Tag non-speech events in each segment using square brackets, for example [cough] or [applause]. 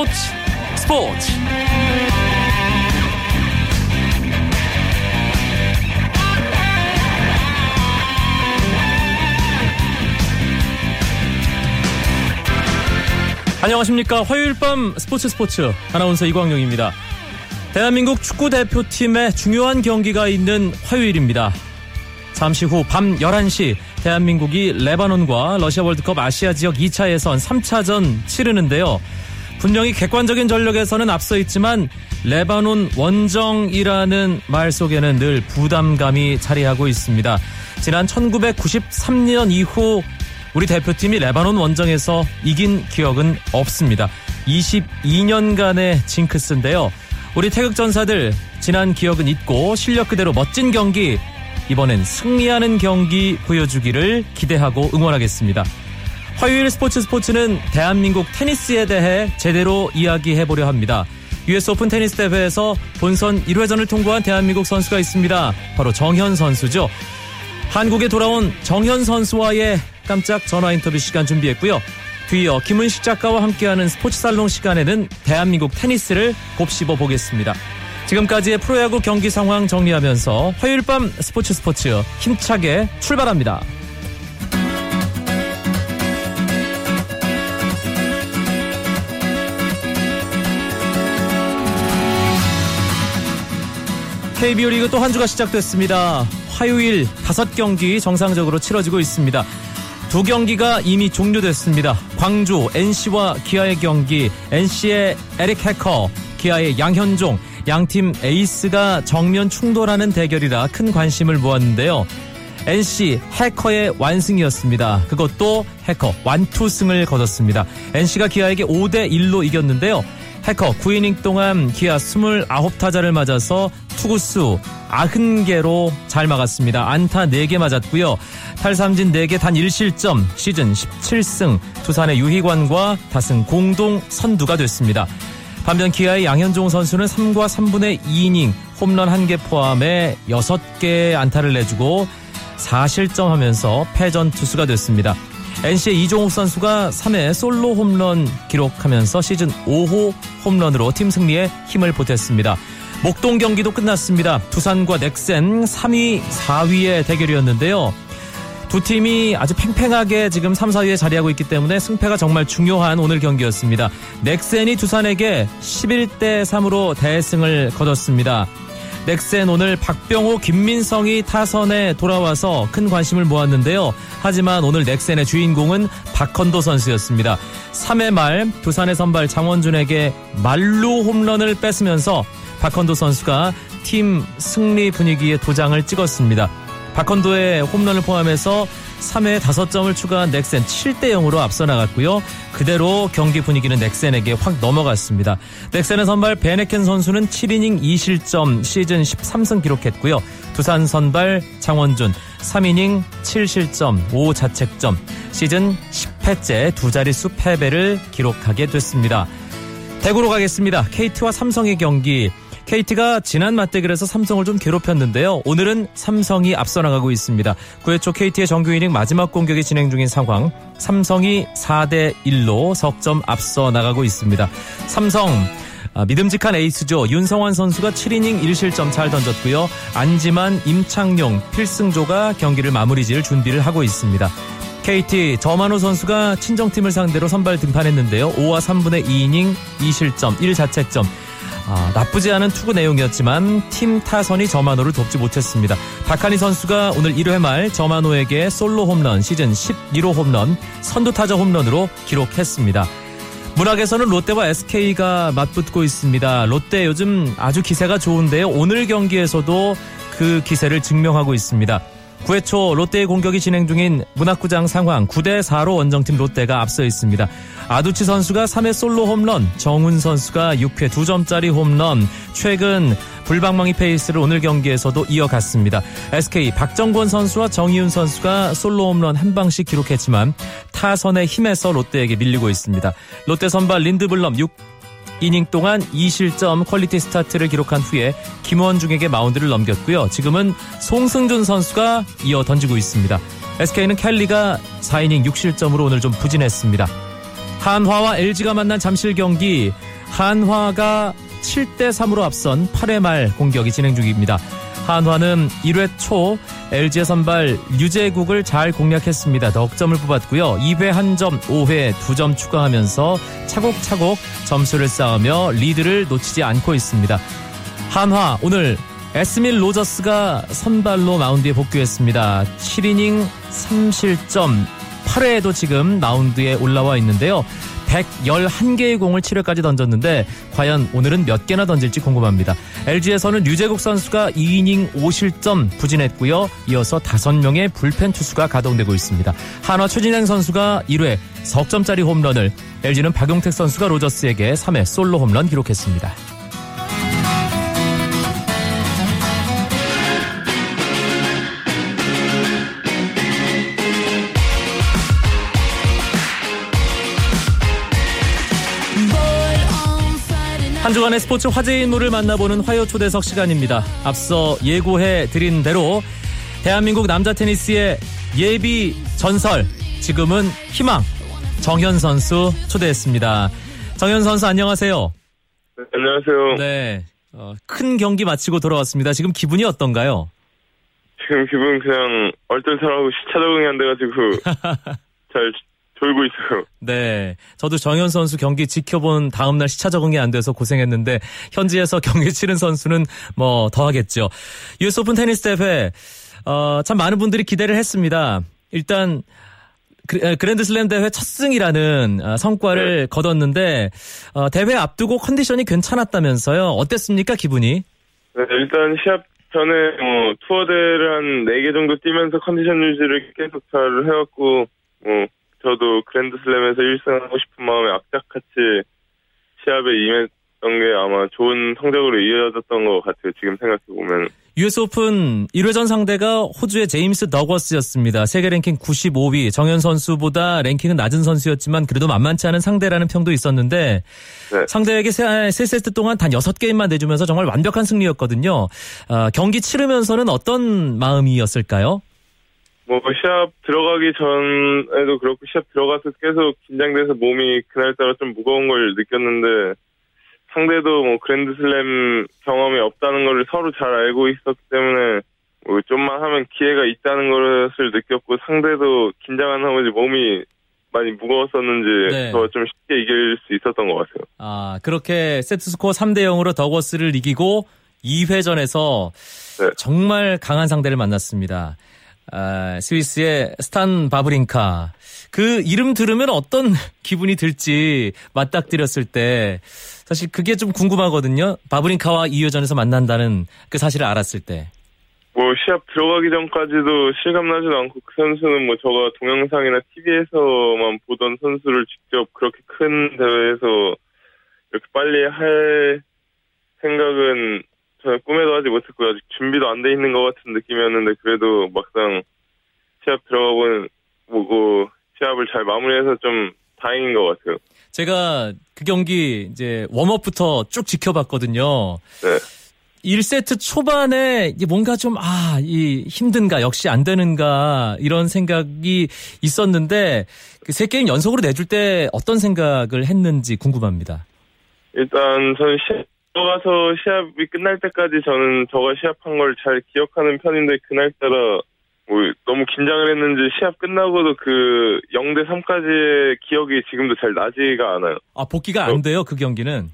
스포츠 스포츠. 안녕하십니까. 화요일 밤 스포츠 스포츠. 아나운서 이광용입니다. 대한민국 축구 대표팀의 중요한 경기가 있는 화요일입니다. 잠시 후 밤 11시 대한민국이 레바논과 러시아 월드컵 아시아 지역 2차 예선 3차전 치르는데요. 분명히 객관적인 전력에서는 앞서 있지만 레바논 원정이라는 말 속에는 늘 부담감이 자리하고 있습니다. 지난 1993년 이후 우리 대표팀이 레바논 원정에서 이긴 기억은 없습니다. 22년간의 징크스인데요. 우리 태극전사들 지난 기억은 잊고 실력 그대로 멋진 경기 이번엔 승리하는 경기 보여주기를 기대하고 응원하겠습니다. 화요일 스포츠 스포츠는 대한민국 테니스에 대해 제대로 이야기해보려 합니다. US 오픈 테니스 대회에서 본선 1회전을 통과한 대한민국 선수가 있습니다. 바로 정현 선수죠. 한국에 돌아온 정현 선수와의 깜짝 전화 인터뷰 시간 준비했고요. 뒤이어 김은식 작가와 함께하는 스포츠 살롱 시간에는 대한민국 테니스를 곱씹어 보겠습니다. 지금까지의 프로야구 경기 상황 정리하면서 화요일 밤 스포츠 스포츠 힘차게 출발합니다. KBO 리그 또 한 주가 시작됐습니다. 화요일 다섯 경기 정상적으로 치러지고 있습니다. 두 경기가 이미 종료됐습니다. 광주 NC와 기아의 경기, NC의 에릭 해커, 기아의 양현종, 양팀 에이스가 정면 충돌하는 대결이라 큰 관심을 모았는데요. NC 해커의 완승이었습니다. 그것도 해커 완투승을 거뒀습니다. NC가 기아에게 5대 1로 이겼는데요. 해커 9이닝 동안 기아 29타자를 맞아서 투구수 90개로 잘 막았습니다. 안타 4개 맞았고요. 탈삼진 4개 단 1실점 시즌 17승 두산의 유희관과 다승 공동 선두가 됐습니다. 반면 기아의 양현종 선수는 3과 3분의 2이닝 홈런 1개 포함해 6개의 안타를 내주고 4실점 하면서 패전 투수가 됐습니다. NC의 이종욱 선수가 3회 솔로 홈런 기록하면서 시즌 5호 홈런으로 팀 승리에 힘을 보탰습니다. 목동 경기도 끝났습니다. 두산과 넥센 3위, 4위의 대결이었는데요. 두 팀이 아주 팽팽하게 지금 3, 4위에 자리하고 있기 때문에 승패가 정말 중요한 오늘 경기였습니다. 넥센이 두산에게 11대 3으로 대승을 거뒀습니다. 넥센 오늘 박병호, 김민성이 타선에 돌아와서 큰 관심을 모았는데요. 하지만 오늘 넥센의 주인공은 박헌도 선수였습니다. 3회 말 두산의 선발 장원준에게 말로 홈런을 뺏으면서 박헌도 선수가 팀 승리 분위기에 도장을 찍었습니다. 박헌도의 홈런을 포함해서 3회 5점을 추가한 넥센 7대 0으로 앞서 나갔고요. 그대로 경기 분위기는 넥센에게 확 넘어갔습니다. 넥센의 선발 베네켄 선수는 7이닝 2실점 시즌 13승 기록했고요. 두산 선발 장원준 3이닝 7실점 5자책점 시즌 10회째 두 자릿수 패배를 기록하게 됐습니다. 대구로 가겠습니다. KT와 삼성의 경기 KT가 지난 맞대결에서 삼성을 좀 괴롭혔는데요. 오늘은 삼성이 앞서 나가고 있습니다. 9회 초 KT의 정규 이닝 마지막 공격이 진행 중인 상황. 삼성이 4대 1로 석점 앞서 나가고 있습니다. 삼성 아, 믿음직한 에이스죠. 윤성환 선수가 7이닝 1실점 잘 던졌고요. 안지만, 임창용, 필승조가 경기를 마무리 지을 준비를 하고 있습니다. KT 저만호 선수가 친정팀을 상대로 선발 등판했는데요. 5와 3분의 2이닝 2실점 1자책점 아, 나쁘지 않은 투구 내용이었지만 팀 타선이 저만호를 돕지 못했습니다. 박하니 선수가 오늘 1회 말 저만호에게 솔로 홈런 시즌 11호 홈런 선두 타자 홈런으로 기록했습니다. 문학에서는 롯데와 SK가 맞붙고 있습니다. 롯데 요즘 아주 기세가 좋은데요. 오늘 경기에서도 그 기세를 증명하고 있습니다. 9회 초 롯데의 공격이 진행 중인 문학구장 상황 9대 4로 원정팀 롯데가 앞서 있습니다. 아두치 선수가 3회 솔로 홈런, 정훈 선수가 6회 2점짜리 홈런, 최근 불방망이 페이스를 오늘 경기에서도 이어갔습니다. SK 박정권 선수와 정희훈 선수가 솔로 홈런 한 방씩 기록했지만 타선의 힘에서 롯데에게 밀리고 있습니다. 롯데 선발 린드블럼 6 이닝 동안 2실점 퀄리티 스타트를 기록한 후에 김원중에게 마운드를 넘겼고요. 지금은 송승준 선수가 이어 던지고 있습니다. SK는 켈리가 4이닝 6실점으로 오늘 좀 부진했습니다. 한화와 LG가 만난 잠실 경기 한화가 7대 3으로 앞선 8회 말 공격이 진행 중입니다. 한화는 1회 초 LG의 선발 유재국을 잘 공략했습니다. 넉점을 뽑았고요. 2회 1점, 5회 2점 추가하면서 차곡차곡 점수를 쌓으며 리드를 놓치지 않고 있습니다. 한화 오늘 에스밀 로저스가 선발로 마운드에 복귀했습니다. 7이닝 3실점 8회에도 지금 마운드에 올라와 있는데요. 111개의 공을 7회까지 던졌는데 과연 오늘은 몇 개나 던질지 궁금합니다. LG에서는 류재국 선수가 2이닝 5실점 부진했고요. 이어서 5명의 불펜 투수가 가동되고 있습니다. 한화 최진행 선수가 1회 석점짜리 홈런을 LG는 박용택 선수가 로저스에게 3회 솔로 홈런 기록했습니다. 한 주간의 스포츠 화제 인물을 만나보는 화요 초대석 시간입니다. 앞서 예고해 드린 대로 대한민국 남자 테니스의 예비 전설, 지금은 희망, 정현 선수 초대했습니다. 정현 선수 안녕하세요. 네, 안녕하세요. 네. 어, 큰 경기 마치고 돌아왔습니다. 지금 기분이 어떤가요? 지금 기분 그냥 얼떨떨하고 시차 적응이 안 돼가지고 [laughs] 잘 졸고 있어요. 네. 저도 정현 선수 경기 지켜본 다음날 시차 적응이 안 돼서 고생했는데 현지에서 [laughs] 경기 치른 선수는 뭐 더 하겠죠. US 오픈 테니스 대회 어, 참 많은 분들이 기대를 했습니다. 일단 그랜드슬램 대회 첫 승이라는 어, 성과를 네. 거뒀는데 어, 대회 앞두고 컨디션이 괜찮았다면서요. 어땠습니까 기분이? 네, 일단 시합 전에 뭐 투어 대회를 한 4개 정도 뛰면서 컨디션 유지를 계속 잘 해왔고 뭐 저도 그랜드슬램에서 1승하고 싶은 마음에 악착같이 시합에 임했던 게 아마 좋은 성적으로 이어졌던 것 같아요. 지금 생각해 보면. US 오픈 1회전 상대가 호주의 제임스 더거스였습니다. 세계 랭킹 95위. 정현 선수보다 랭킹은 낮은 선수였지만 그래도 만만치 않은 상대라는 평도 있었는데 네. 상대에게 세, 3세트 동안 단 6게임만 내주면서 정말 완벽한 승리였거든요. 어, 경기 치르면서는 어떤 마음이었을까요? 뭐 시합 들어가기 전에도 그렇고 시합 들어가서 계속 긴장돼서 몸이 그날따라 좀 무거운 걸 느꼈는데 상대도 뭐 그랜드슬램 경험이 없다는 걸 서로 잘 알고 있었기 때문에 뭐 좀만 하면 기회가 있다는 것을 느꼈고 상대도 긴장한 나머지 몸이 많이 무거웠었는지 네. 더좀 쉽게 이길 수 있었던 것 같아요. 아 그렇게 세트 스코어 3대 0으로 더거스를 이기고 2회전에서 네. 정말 강한 상대를 만났습니다. 아, 스위스의 스탄 바브링카. 그 이름 들으면 어떤 [laughs] 기분이 들지 맞닥뜨렸을 때 사실 그게 좀 궁금하거든요. 바브링카와 이회전에서 만난다는 그 사실을 알았을 때. 뭐 시합 들어가기 전까지도 실감나지도 않고 그 선수는 뭐 저가 동영상이나 TV에서만 보던 선수를 직접 그렇게 큰 대회에서 이렇게 빨리 할 생각은 저는 꿈에도 하지 못했고 아직 준비도 안 돼 있는 것 같은 느낌이었는데 그래도 막상 시합 들어가고 보고 시합을 잘 마무리해서 좀 다행인 것 같아요. 제가 그 경기 이제 웜업부터 쭉 지켜봤거든요. 네. 1세트 초반에 뭔가 좀, 아, 이 힘든가, 역시 안 되는가, 이런 생각이 있었는데, 그 세 게임 연속으로 내줄 때 어떤 생각을 했는지 궁금합니다. 일단, 저는 시, 들어가서 시합이 끝날 때까지 저는 저가 시합한 걸 잘 기억하는 편인데 그날따라 뭐 너무 긴장을 했는지 시합 끝나고도 그 0대 3까지의 기억이 지금도 잘 나지가 않아요. 아 복귀가 안 돼요 그 경기는?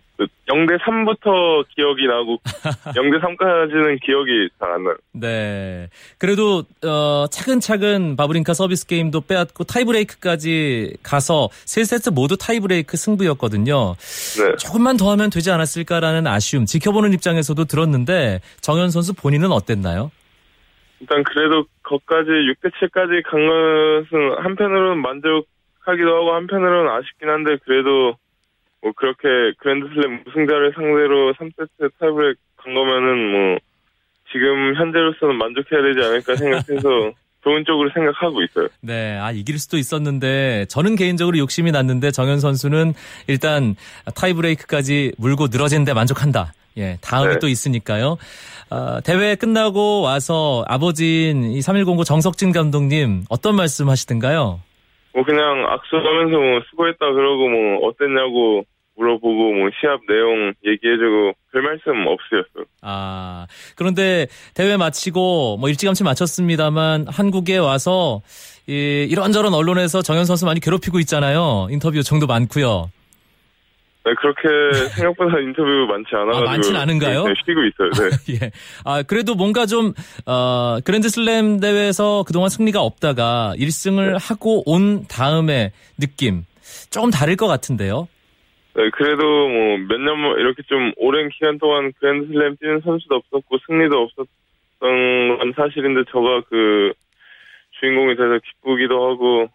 0대 3부터 기억이 나고 [laughs] 0대 3까지는 기억이 잘 안 나요. 네. 그래도 어, 차근차근 바브링카 서비스 게임도 빼앗고 타이브레이크까지 가서 세 세트 모두 타이브레이크 승부였거든요. 네. 조금만 더 하면 되지 않았을까라는 아쉬움 지켜보는 입장에서도 들었는데 정현 선수 본인은 어땠나요? 일단 그래도 거까지 6대 7까지 간 것은 한편으로는 만족하기도 하고 한편으로는 아쉽긴 한데 그래도 뭐 그렇게 그랜드슬램 우승자를 상대로 3세트 타이브렉 간 거면은 뭐 지금 현재로서는 만족해야 되지 않을까 생각해서 [laughs] 좋은 쪽으로 생각하고 있어요. 네, 아 이길 수도 있었는데 저는 개인적으로 욕심이 났는데 정현 선수는 일단 타이브레이크까지 물고 늘어진데 만족한다. 예, 다음이 네. 또 있으니까요. 어, 대회 끝나고 와서 아버지인 이3109 정석진 감독님 어떤 말씀 하시던가요? 뭐 그냥 악수하면서 뭐 수고했다 그러고 뭐 어땠냐고 물어보고 뭐 시합 내용 얘기해주고 별 말씀 없으셨어. 아 그런데 대회 마치고 뭐 일찌감치 마쳤습니다만 한국에 와서 이, 이런저런 언론에서 정현 선수 많이 괴롭히고 있잖아요. 인터뷰 요청도 많고요. 네, 그렇게 생각보다 인터뷰 많지 않아가지고. 아, 많진 않은가요? 네, 쉬고 있어요. 네. [laughs] 예. 아, 그래도 뭔가 좀, 어, 그랜드슬램 대회에서 그동안 승리가 없다가 1승을 네. 하고 온 다음에 느낌. 조금 다를 것 같은데요? 네, 그래도 뭐 몇 년 이렇게 좀 오랜 기간 동안 그랜드슬램 뛰는 선수도 없었고 승리도 없었던 건 사실인데 저가 그 주인공이 돼서 기쁘기도 하고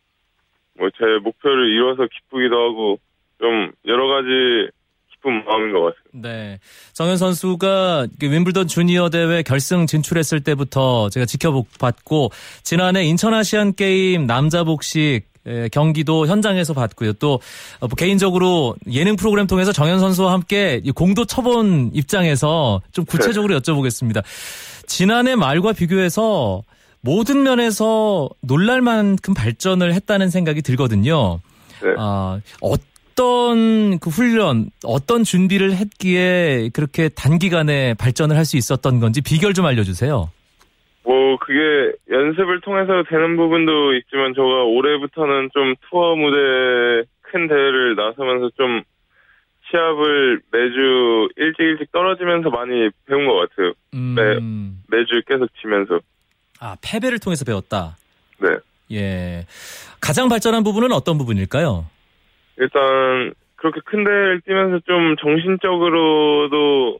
뭐 제 목표를 이뤄서 기쁘기도 하고 좀 여러 가지 기쁜 마음인 것 같아요. 네. 정현 선수가 그 윈블던 주니어 대회 결승 진출했을 때부터 제가 지켜봤고 지난해 인천 아시안 게임 남자 복식 경기도 현장에서 봤고요. 또 어, 뭐 개인적으로 예능 프로그램 통해서 정현 선수와 함께 공도 쳐본 입장에서 좀 구체적으로 네. 여쭤보겠습니다. 지난해 말과 비교해서 모든 면에서 놀랄 만큼 발전을 했다는 생각이 들거든요. 네. 아, 어 떤 그 훈련, 어떤 준비를 했기에 그렇게 단기간에 발전을 할 수 있었던 건지 비결 좀 알려주세요. 뭐 그게 연습을 통해서 되는 부분도 있지만 저가 올해부터는 좀 투어 무대 큰 대회를 나서면서 좀 시합을 매주 일찍 일찍 떨어지면서 많이 배운 것 같아요. 음... 매, 매주 계속 치면서. 아 패배를 통해서 배웠다. 네. 예. 가장 발전한 부분은 어떤 부분일까요? 일단 그렇게 큰 대회를 뛰면서 좀 정신적으로도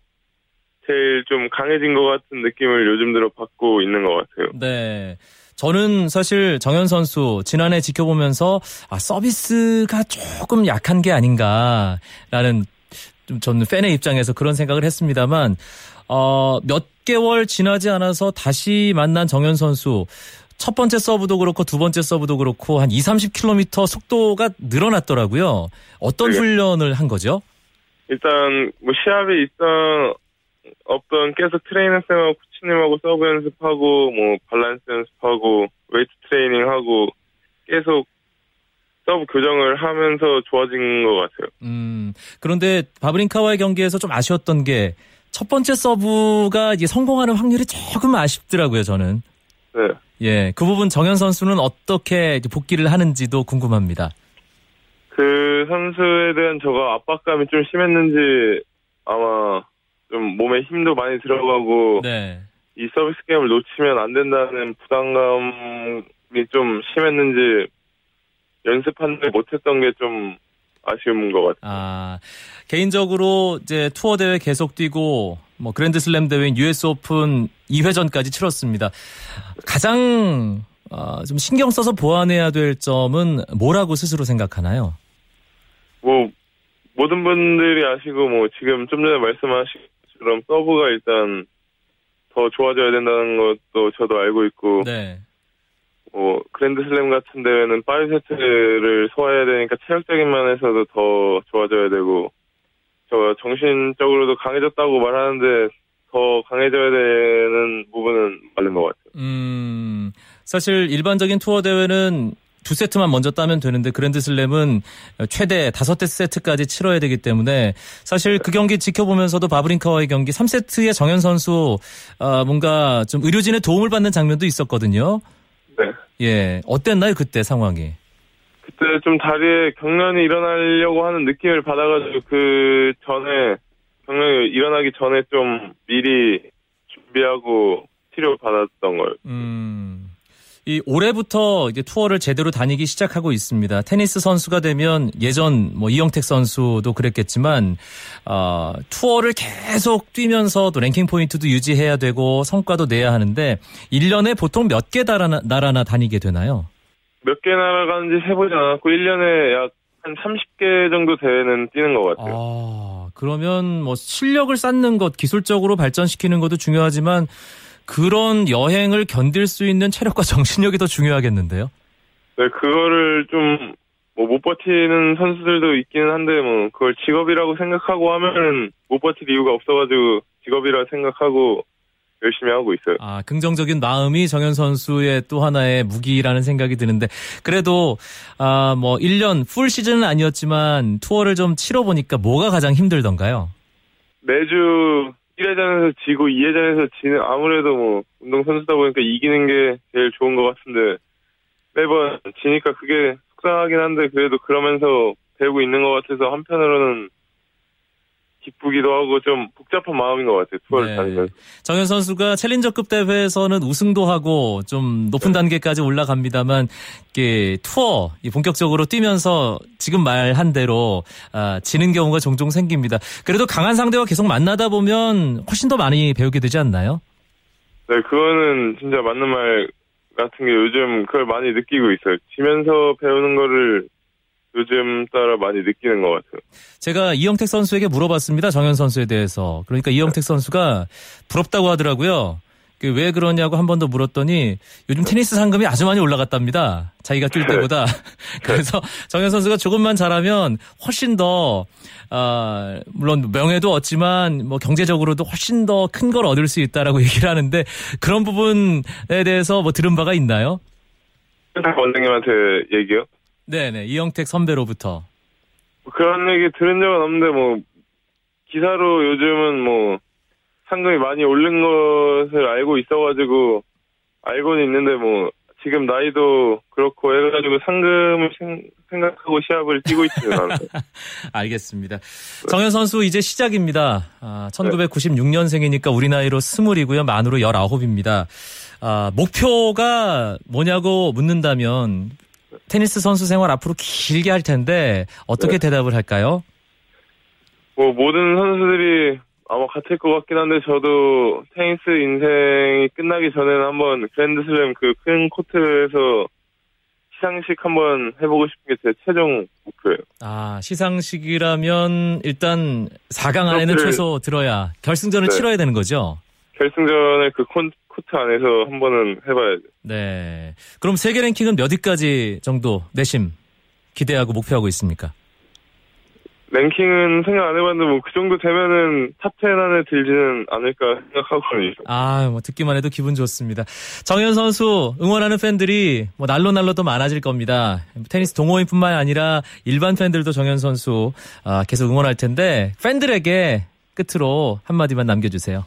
제일 좀 강해진 것 같은 느낌을 요즘 들어 받고 있는 것 같아요. 네. 저는 사실 정현 선수 지난해 지켜보면서 아 서비스가 조금 약한 게 아닌가라는 좀 저는 팬의 입장에서 그런 생각을 했습니다만 어, 몇 개월 지나지 않아서 다시 만난 정현 선수 첫 번째 서브도 그렇고 두 번째 서브도 그렇고 한 2, 30km 속도가 늘어났더라고요. 어떤 네. 훈련을 한 거죠? 일단 뭐 시합이 있던 없던 계속 트레이너 쌤하고 코치님하고 서브 연습하고 뭐 밸런스 연습하고 웨이트 트레이닝하고 계속 서브 교정을 하면서 좋아진 것 같아요. 음 그런데 바브링카와의 경기에서 좀 아쉬웠던 게 첫 번째 서브가 이제 성공하는 확률이 조금 아쉽더라고요 저는. 네. 예, 그 부분 정현 선수는 어떻게 복기를 하는지도 궁금합니다. 그 선수에 대한 저가 압박감이 좀 심했는지 아마 좀 몸에 힘도 많이 들어가고 네. 이 서비스 게임을 놓치면 안 된다는 부담감이 좀 심했는지 연습하는데 못했던 게 좀 아쉬운 것 같아요. 아 개인적으로 이제 투어 대회 계속 뛰고 뭐 그랜드슬램 대회인 US 오픈 2회전까지 치렀습니다. 가장 어, 좀 신경 써서 보완해야 될 점은 뭐라고 스스로 생각하나요? 뭐 모든 분들이 아시고 뭐 지금 좀 전에 말씀하신 것처럼 서브가 일단 더 좋아져야 된다는 것도 저도 알고 있고 네. 뭐 그랜드슬램 같은 대회는 5세트를 소화해야 되니까 체력적인 면에서도 더 좋아져야 되고 저 정신적으로도 강해졌다고 말하는데 더 강해져야 되는 부분은 맞는 것 같아요. 음, 사실 일반적인 투어 대회는 두 세트만 먼저 따면 되는데 그랜드슬램은 최대 다섯 대 세트까지 치러야 되기 때문에 사실 그 경기 지켜보면서도 바브링카와의 경기 3세트의 정현 선수 어, 뭔가 좀 의료진의 도움을 받는 장면도 있었거든요. 네. 예, 어땠나요 그때 상황이? 그때 좀 다리에 경련이 일어나려고 하는 느낌을 받아가지고 그 전에 경련이 일어나기 전에 좀 미리 준비하고 치료 받았던 거예요. 음. 이 올해부터 이제 투어를 제대로 다니기 시작하고 있습니다. 테니스 선수가 되면 예전 뭐 이영택 선수도 그랬겠지만 어, 투어를 계속 뛰면서 도 랭킹 포인트도 유지해야 되고 성과도 내야 하는데 1년에 보통 몇개 나라나 다니게 되나요? 몇 개 나라 가는지 세보지 않았고 1년에 약 한 30개 정도 대회는 뛰는 것 같아요. 아, 그러면 뭐 실력을 쌓는 것, 기술적으로 발전시키는 것도 중요하지만 그런 여행을 견딜 수 있는 체력과 [laughs] 정신력이 더 중요하겠는데요? 네, 그거를 좀, 뭐, 못 버티는 선수들도 있기는 한데, 뭐, 그걸 직업이라고 생각하고 하면은 못 버틸 이유가 없어가지고 직업이라 생각하고 열심히 하고 있어요. 아, 긍정적인 마음이 정현 선수의 또 하나의 무기라는 생각이 드는데 그래도 아, 뭐 1년 풀 시즌은 아니었지만 투어를 좀 치러 보니까 뭐가 가장 힘들던가요? 매주 1회전에서 지고 2회전에서 지는 아무래도 뭐 운동 선수다 보니까 이기는 게 제일 좋은 것 같은데 매번 지니까 그게 속상하긴 한데 그래도 그러면서 배우고 있는 것 같아서 한편으로는 기쁘기도 하고 좀 복잡한 마음인 것 같아요. 투어를 네. 다니면서. 정현 선수가 챌린저급 대회에서는 우승도 하고 좀 높은 단계까지 올라갑니다만 이게 투어 이 본격적으로 뛰면서 지금 말한 대로 아, 지는 경우가 종종 생깁니다. 그래도 강한 상대와 계속 만나다 보면 훨씬 더 많이 배우게 되지 않나요? 네, 그거는 진짜 맞는 말 같은 게 요즘 그걸 많이 느끼고 있어요. 지면서 배우는 거를 요즘 따라 많이 느끼는 것 같아요. 제가 이영택 선수에게 물어봤습니다. 정현 선수에 대해서. 그러니까 이영택 선수가 부럽다고 하더라고요. 그왜 그러냐고 한 번 더 물었더니 요즘 테니스 상금이 아주 많이 올라갔답니다. 자기가 뛸 때보다. [laughs] 그래서 정현 선수가 조금만 잘하면 훨씬 더, 아, 물론 명예도 얻지만 뭐 경제적으로도 훨씬 더 큰 걸 얻을 수 있다라고 [laughs] 얘기를 하는데 그런 부분에 대해서 뭐 들은 바가 있나요? 원장님한테 얘기요? 네네. 이영택 선배로부터. 그런 얘기 들은 적은 없는데 뭐 기사로 요즘은 뭐 상금이 많이 오른 것을 알고 있어가지고 알고는 있는데 뭐 지금 나이도 그렇고 해가지고 상금을 생- 생각하고 시합을 뛰고 있지는 않아요. [laughs] 알겠습니다. 정현 선수 이제 시작입니다. 아, 1996년생이니까 우리 나이로 스물이고요. 만으로 19입니다. 아, 목표가 뭐냐고 묻는다면 테니스 선수 생활 앞으로 길게 할 텐데 어떻게 대답을 할까요? 뭐 모든 선수들이 아마 같을 것 같긴 한데 저도 테니스 인생이 끝나기 전에는 한번 그랜드슬램 그 큰 코트에서 시상식 한번 해보고 싶은 게 제 최종 목표예요. 아, 시상식이라면 일단 4강 안에는 트로피를- 최소 들어야 결승전을 네. 치러야 되는 거죠? 결승전에 그 콘- 코트 안에서 한 번은 해봐야죠. 네. 그럼 세계 랭킹은 몇 위까지 정도 내심 기대하고 목표하고 있습니까? 랭킹은 생각 안 해봤는데 뭐 그 정도 되면은 top 10 안에 들지는 않을까 생각하고는 있어요. 아, 뭐 듣기만 해도 기분 좋습니다. 정현 선수 응원하는 팬들이 뭐 날로 날로 더 많아질 겁니다. 테니스 동호인뿐만 아니라 일반 팬들도 정현 선수 아, 계속 응원할 텐데 팬들에게 끝으로 한마디만 남겨주세요.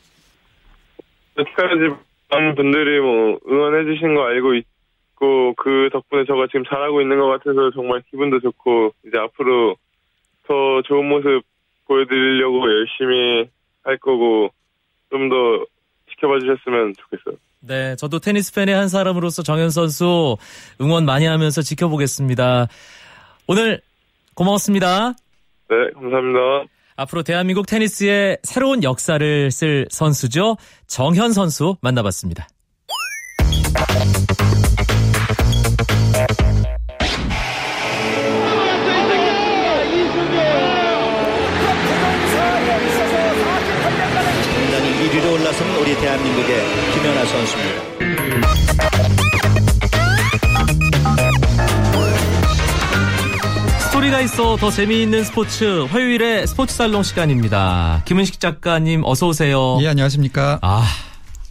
여태까지 많은 분들이 뭐 응원해주신 거 알고 있고 그 덕분에 저가 지금 잘하고 있는 것 같아서 정말 기분도 좋고 이제 앞으로 더 좋은 모습 보여드리려고 열심히 할 거고 좀 더 지켜봐 주셨으면 좋겠어요. 네, 저도 테니스 팬의 한 사람으로서 정현 선수 응원 많이 하면서 지켜보겠습니다. 오늘 고마웠습니다. 네, 감사합니다. 앞으로 대한민국 테니스의 새로운 역사를 쓸 선수죠. 정현 선수 만나봤습니다. 단단히 1위로 올라서는 우리 대한민국의 김연아 선수입니다. 스토리가 있어 더 재미있는 스포츠 화요일의 스포츠 살롱 시간입니다. 김은식 작가님 어서 오세요. 예, 안녕하십니까. 아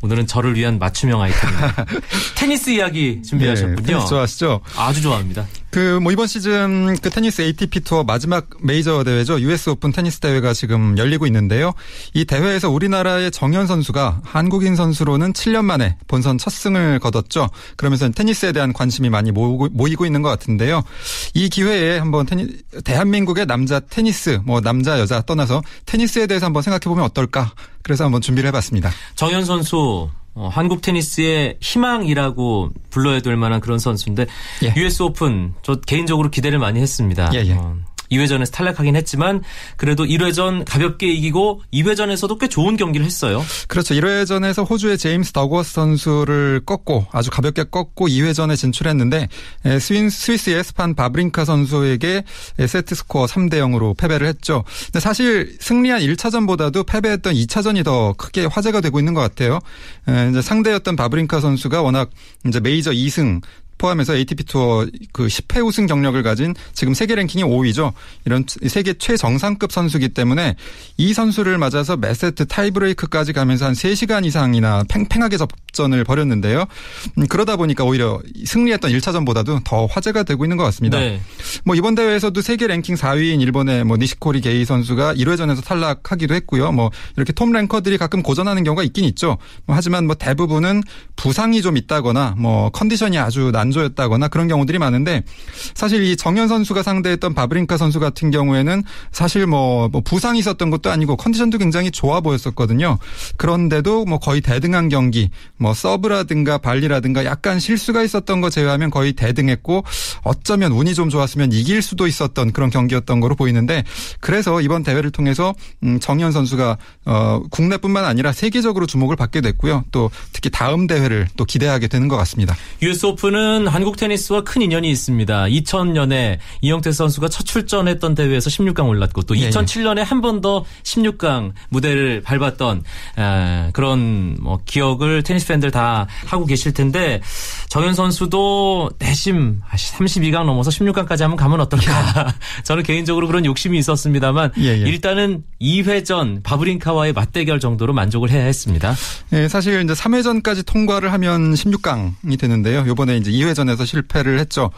오늘은 저를 위한 맞춤형 아이템입니다. [laughs] 테니스 이야기 준비하셨군요. 예, 테니스 좋아하시죠? 아주 좋아합니다. 그, 뭐, 이번 시즌 그 테니스 ATP 투어 마지막 메이저 대회죠. US 오픈 테니스 대회가 지금 열리고 있는데요. 이 대회에서 우리나라의 정현 선수가 한국인 선수로는 7년 만에 본선 첫 승을 거뒀죠. 그러면서 테니스에 대한 관심이 많이 모이고, 모이고 있는 것 같은데요. 이 기회에 한번 테니, 대한민국의 남자 테니스, 뭐, 남자, 여자 떠나서 테니스에 대해서 한번 생각해 보면 어떨까. 그래서 한번 준비를 해봤습니다. 정현 선수 어, 한국 테니스의 희망이라고 불러야 될 만한 그런 선수인데 예. US 오픈 저 개인적으로 기대를 많이 했습니다. 예, 예. 어, 2회전에서 탈락하긴 했지만 그래도 1회전 가볍게 이기고 2회전에서도 꽤 좋은 경기를 했어요. 그렇죠. 1회전에서 호주의 제임스 덕워스 선수를 꺾고 아주 가볍게 꺾고 2회전에 진출했는데 에, 스윈, 스위스의 스탄 바브링카 선수에게 에, 세트 스코어 3대 0으로 패배를 했죠. 근데 사실 승리한 1차전보다도 패배했던 2차전이 더 크게 화제가 되고 있는 것 같아요. 상대였던 바브링카 선수가 워낙 이제 메이저 2승 포함해서 ATP 투어 그 10회 우승 경력을 가진 지금 세계 랭킹이 5위죠. 이런 세계 최정상급 선수기 때문에 이 선수를 맞아서 매 세트 타이브레이크까지 가면서 한 3시간 이상이나 팽팽하게 접전을 벌였는데요. 음, 그러다 보니까 오히려 승리했던 1차전보다도 더 화제가 되고 있는 것 같습니다. 네. 뭐 이번 대회에서도 세계 랭킹 4위인 일본의 뭐 니시코리 게이 선수가 1회전에서 탈락하기도 했고요. 뭐 이렇게 톱 랭커들이 가끔 고전하는 경우가 있긴 있죠. 뭐 하지만 뭐 대부분은 부상이 좀 있다거나 뭐 컨디션이 아주 난 조였다거나 그런 경우들이 많은데 사실 이 정현 선수가 상대했던 바브린카 선수 같은 경우에는 사실 뭐, 뭐 부상이 있었던 것도 아니고 컨디션도 굉장히 좋아 보였었거든요. 그런데도 뭐 거의 대등한 경기, 뭐 서브라든가 발리라든가 약간 실수가 있었던 거 제외하면 거의 대등했고 어쩌면 운이 좀 좋았으면 이길 수도 있었던 그런 경기였던 거로 보이는데 그래서 이번 대회를 통해서 음, 정현 선수가 어 국내뿐만 아니라 세계적으로 주목을 받게 됐고요. 또 특히 다음 대회를 또 기대하게 되는 것 같습니다. US 오 픈은 한국 테니스와 큰 인연이 있습니다. 2000년에 이영태 선수가 첫 출전했던 대회에서 16강 올랐고 또 2007년에 한 번 더 16강 무대를 밟았던 그런 뭐 기억을 테니스 팬들 다 하고 계실 텐데 정현 선수도 내심 32강 넘어서 16강까지 한번 가면 어떨까? [laughs] 저는 개인적으로 그런 욕심이 있었습니다만 예, 예. 일단은 2회전 바브린카와의 맞대결 정도로 만족을 해야 했습니다. 예, 사실 이제 3회전까지 통과를 하면 16강이 되는데요. 요번에 이제 2회 전에서 실패를 했죠.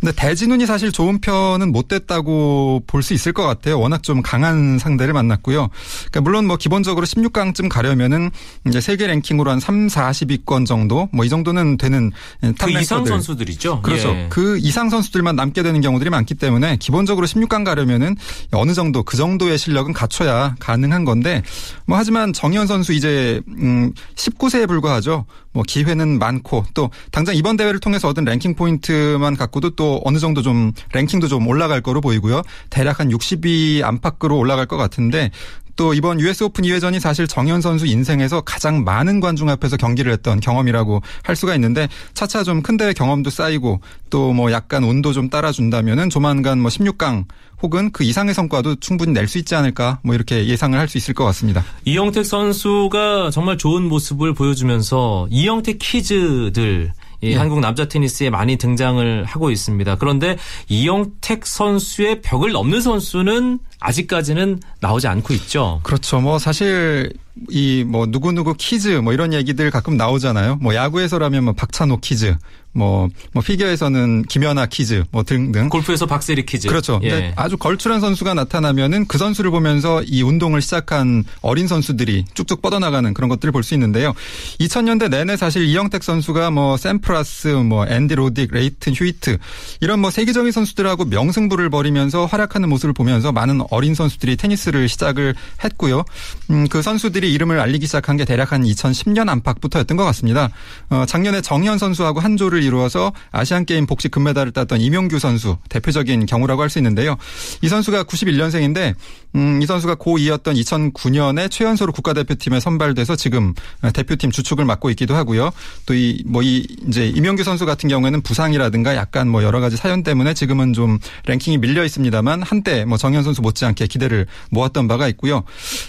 근데 대진운이 사실 좋은 편은 못 됐다고 볼 수 있을 것 같아요. 워낙 좀 강한 상대를 만났고요. 그러니까 물론 뭐 기본적으로 16강쯤 가려면은 이제 세계 랭킹으로 한 3, 40위권 정도 뭐 이 정도는 되는 그 이상 선수들이죠. 그렇죠. 예. 그 이상 선수들만 남게 되는 경우들이 많기 때문에 기본적으로 16강 가려면은 어느 정도 그 정도의 실력은 갖춰야 가능한 건데 뭐 하지만 정현 선수 이제 음 19세에 불과하죠. 뭐 기회는 많고 또 당장 이번 대회를 통해서 얻은 랭킹 포인트만 갖고도 또 어느 정도 좀 랭킹도 좀 올라갈 거로 보이고요. 대략 한 60위 안팎으로 올라갈 것 같은데 또 이번 US 오픈 2회전이 사실 정현 선수 인생에서 가장 많은 관중 앞에서 경기를 했던 경험이라고 할 수가 있는데 차차 좀 큰 대회 경험도 쌓이고 또 뭐 약간 운도 좀 따라준다면은 조만간 뭐 16강 혹은 그 이상의 성과도 충분히 낼 수 있지 않을까 뭐 이렇게 예상을 할 수 있을 것 같습니다. 이영택 선수가 정말 좋은 모습을 보여주면서 이영택 키즈들 예. 한국 남자 테니스에 많이 등장을 하고 있습니다. 그런데 이형택 선수의 벽을 넘는 선수는 아직까지는 나오지 않고 있죠. 그렇죠. 뭐 사실 이 뭐 누구누구 kids 뭐 이런 얘기들 가끔 나오잖아요. 뭐 야구에서라면 뭐 박찬호 kids, 뭐, 뭐 피겨에서는 김연아 kids 뭐 등등. 골프에서 박세리 kids. 그렇죠. 예. 아주 걸출한 선수가 나타나면은 그 선수를 보면서 이 운동을 시작한 어린 선수들이 쭉쭉 뻗어나가는 그런 것들을 볼 수 있는데요. 2000년대 내내 사실 이형택 선수가 뭐 샘프라스, 뭐 앤디 로딕, 레이튼 휴이트 이런 뭐 세계적인 선수들하고 명승부를 벌이면서 활약하는 모습을 보면서 많은 어린 선수들이 테니스를 시작을 했고요. 음, 그 선수들이 이름을 알리기 시작한 게 대략 한 2010년 안팎부터였던 것 같습니다. 어, 작년에 정현 선수하고 한 조를 이루어서 아시안 게임 복식 금메달을 땄던 이명규 선수 대표적인 경우라고 할 수 있는데요. 이 선수가 91년생인데 음, 이 선수가 고2였던 2009년에 최연소로 국가대표팀에 선발돼서 지금 대표팀 주축을 맡고 있기도 하고요. 또 이 뭐이 뭐 이제 이명규 선수 같은 경우에는 부상이라든가 약간 뭐 여러 가지 사연 때문에 지금은 좀 랭킹이 밀려 있습니다만 한때 뭐 정현 선수 못지않게 기대를 모았던 바가 있고요.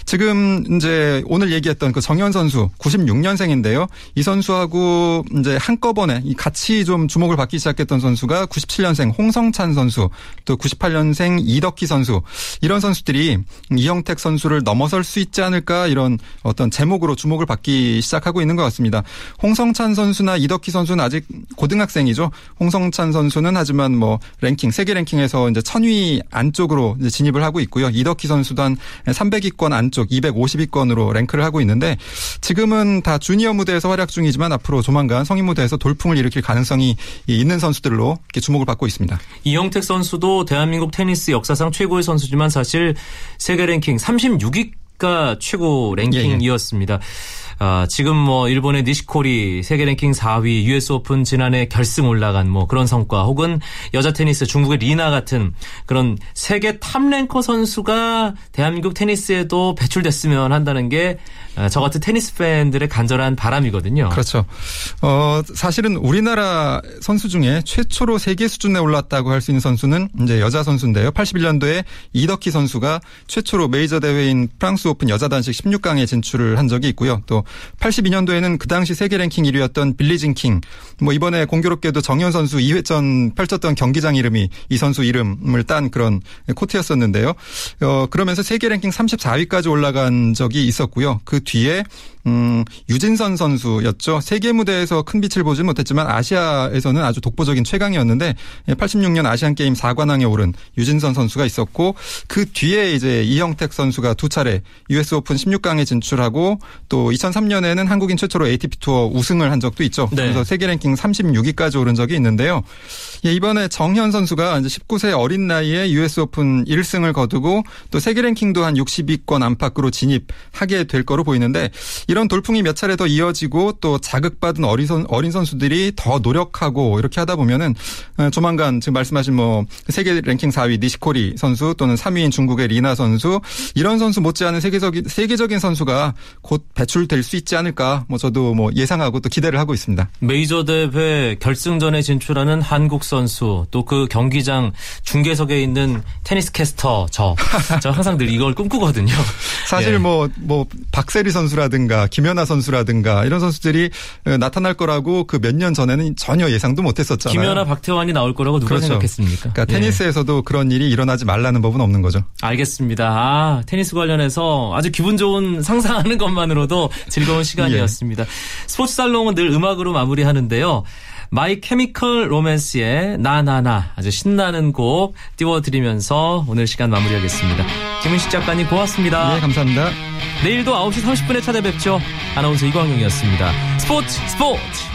지금 이제 오늘 얘기했던 그 정현 선수 96년생인데요. 이 선수하고 이제 한꺼번에 같이 좀 주목을 받기 시작했던 선수가 97년생 홍성찬 선수, 또 98년생 이덕희 선수 이런 선수들이 이영택 선수를 넘어설 수 있지 않을까 이런 어떤 제목으로 주목을 받기 시작하고 있는 것 같습니다. 홍성찬 선수나 이덕희 선수는 아직 고등학생이죠. 홍성찬 선수는 하지만 뭐 랭킹 세계 랭킹에서 이제 천위 안쪽으로 이제 진입을 하고 있고요. 이덕희 선수도 한 300위권 안쪽 250위권으로 랭크를 하고 있는데 지금은 다 주니어 무대에서 활약 중이지만 앞으로 조만간 성인 무대에서 돌풍을 일으킬 가능 가능성이 있는 선수들로 주목을 받고 있습니다. 이영택 선수도 대한민국 테니스 역사상 최고의 선수지만 사실 세계 랭킹 36위가 최고 랭킹이었습니다. 예, 예. 아, 지금 뭐 일본의 니시코리 세계 랭킹 4위, US 오픈 지난해 결승 올라간 뭐 그런 성과 혹은 여자 테니스 중국의 리나 같은 그런 세계 top ranker 선수가 대한민국 테니스에도 배출됐으면 한다는 게저 아, 같은 테니스 팬들의 간절한 바람이거든요. 그렇죠. 어, 사실은 우리나라 선수 중에 최초로 세계 수준에 올랐다고 할 수 있는 선수는 이제 여자 선수인데요. 81년도에 이덕희 선수가 최초로 메이저 대회인 프랑스 오픈 여자 단식 16강에 진출을 한 적이 있고요. 또 82년도에는 그 당시 세계 랭킹 1위였던 빌리진 킹. 뭐 이번에 공교롭게도 정현 선수 2회전 펼쳤던 경기장 이름이 이 선수 이름을 딴 그런 코트였었는데요. 어, 그러면서 세계 랭킹 34위까지 올라간 적이 있었고요. 그 뒤에 음, 유진선 선수였죠. 세계 무대에서 큰 빛을 보지 못했지만 아시아에서는 아주 독보적인 최강이었는데 86년 아시안 게임 4관왕에 오른 유진선 선수가 있었고 그 뒤에 이제 이형택 선수가 두 차례 US 오픈 16강에 진출하고 또 2003년에는 한국인 최초로 ATP 투어 우승을 한 적도 있죠. 네. 그래서 세계 랭킹 36위까지 오른 적이 있는데요. 예, 이번에 정현 선수가 이제 19세 어린 나이에 US 오픈 1승을 거두고 또 세계 랭킹도 한 60위권 안팎으로 진입하게 될 거로 보이는데 이런 돌풍이 몇 차례 더 이어지고 또 자극받은 어린, 선, 어린 선수들이 더 노력하고 이렇게 하다 보면은 어, 조만간 지금 말씀하신 뭐 세계 랭킹 4위 니시코리 선수 또는 3위인 중국의 리나 선수 이런 선수 못지않은 세계적인 세계적인 선수가 곧 배출될 수 있지 않을까 뭐 저도 뭐 예상하고 또 기대를 하고 있습니다. 메이저 대회 결승전에 진출하는 한국 선수 또 그 경기장 중계석에 있는 테니스 캐스터 저, 저 항상 늘 이걸 꿈꾸거든요. [laughs] 사실 뭐뭐 예. 뭐 박세리 선수라든가 김연아 선수라든가 이런 선수들이 어, 나타날 거라고 그 몇 년 전에는 전혀 예상도 못했었잖아요. 김연아 박태환이 나올 거라고 누가 그렇죠. 생각했습니까? 그러니까 테니스에서도 예. 그런 일이 일어나지 말라는 법은 없는 거죠. 알겠습니다. 아, 테니스 관련해서 아주 기분 좋은 [laughs] 상상하는 것만으로도 즐거운 시간이었습니다. 예. 스포츠 살롱은 늘 음악으로 마무리하는데요. My Chemical Romance의 Na Na Na 아주 신나는 곡 띄워드리면서 오늘 시간 마무리하겠습니다. 김은식 작가님 고맙습니다. 네, 감사합니다. 내일도 9시 30분에 찾아뵙죠. 아나운서 이광용이었습니다. 스포츠 스포츠!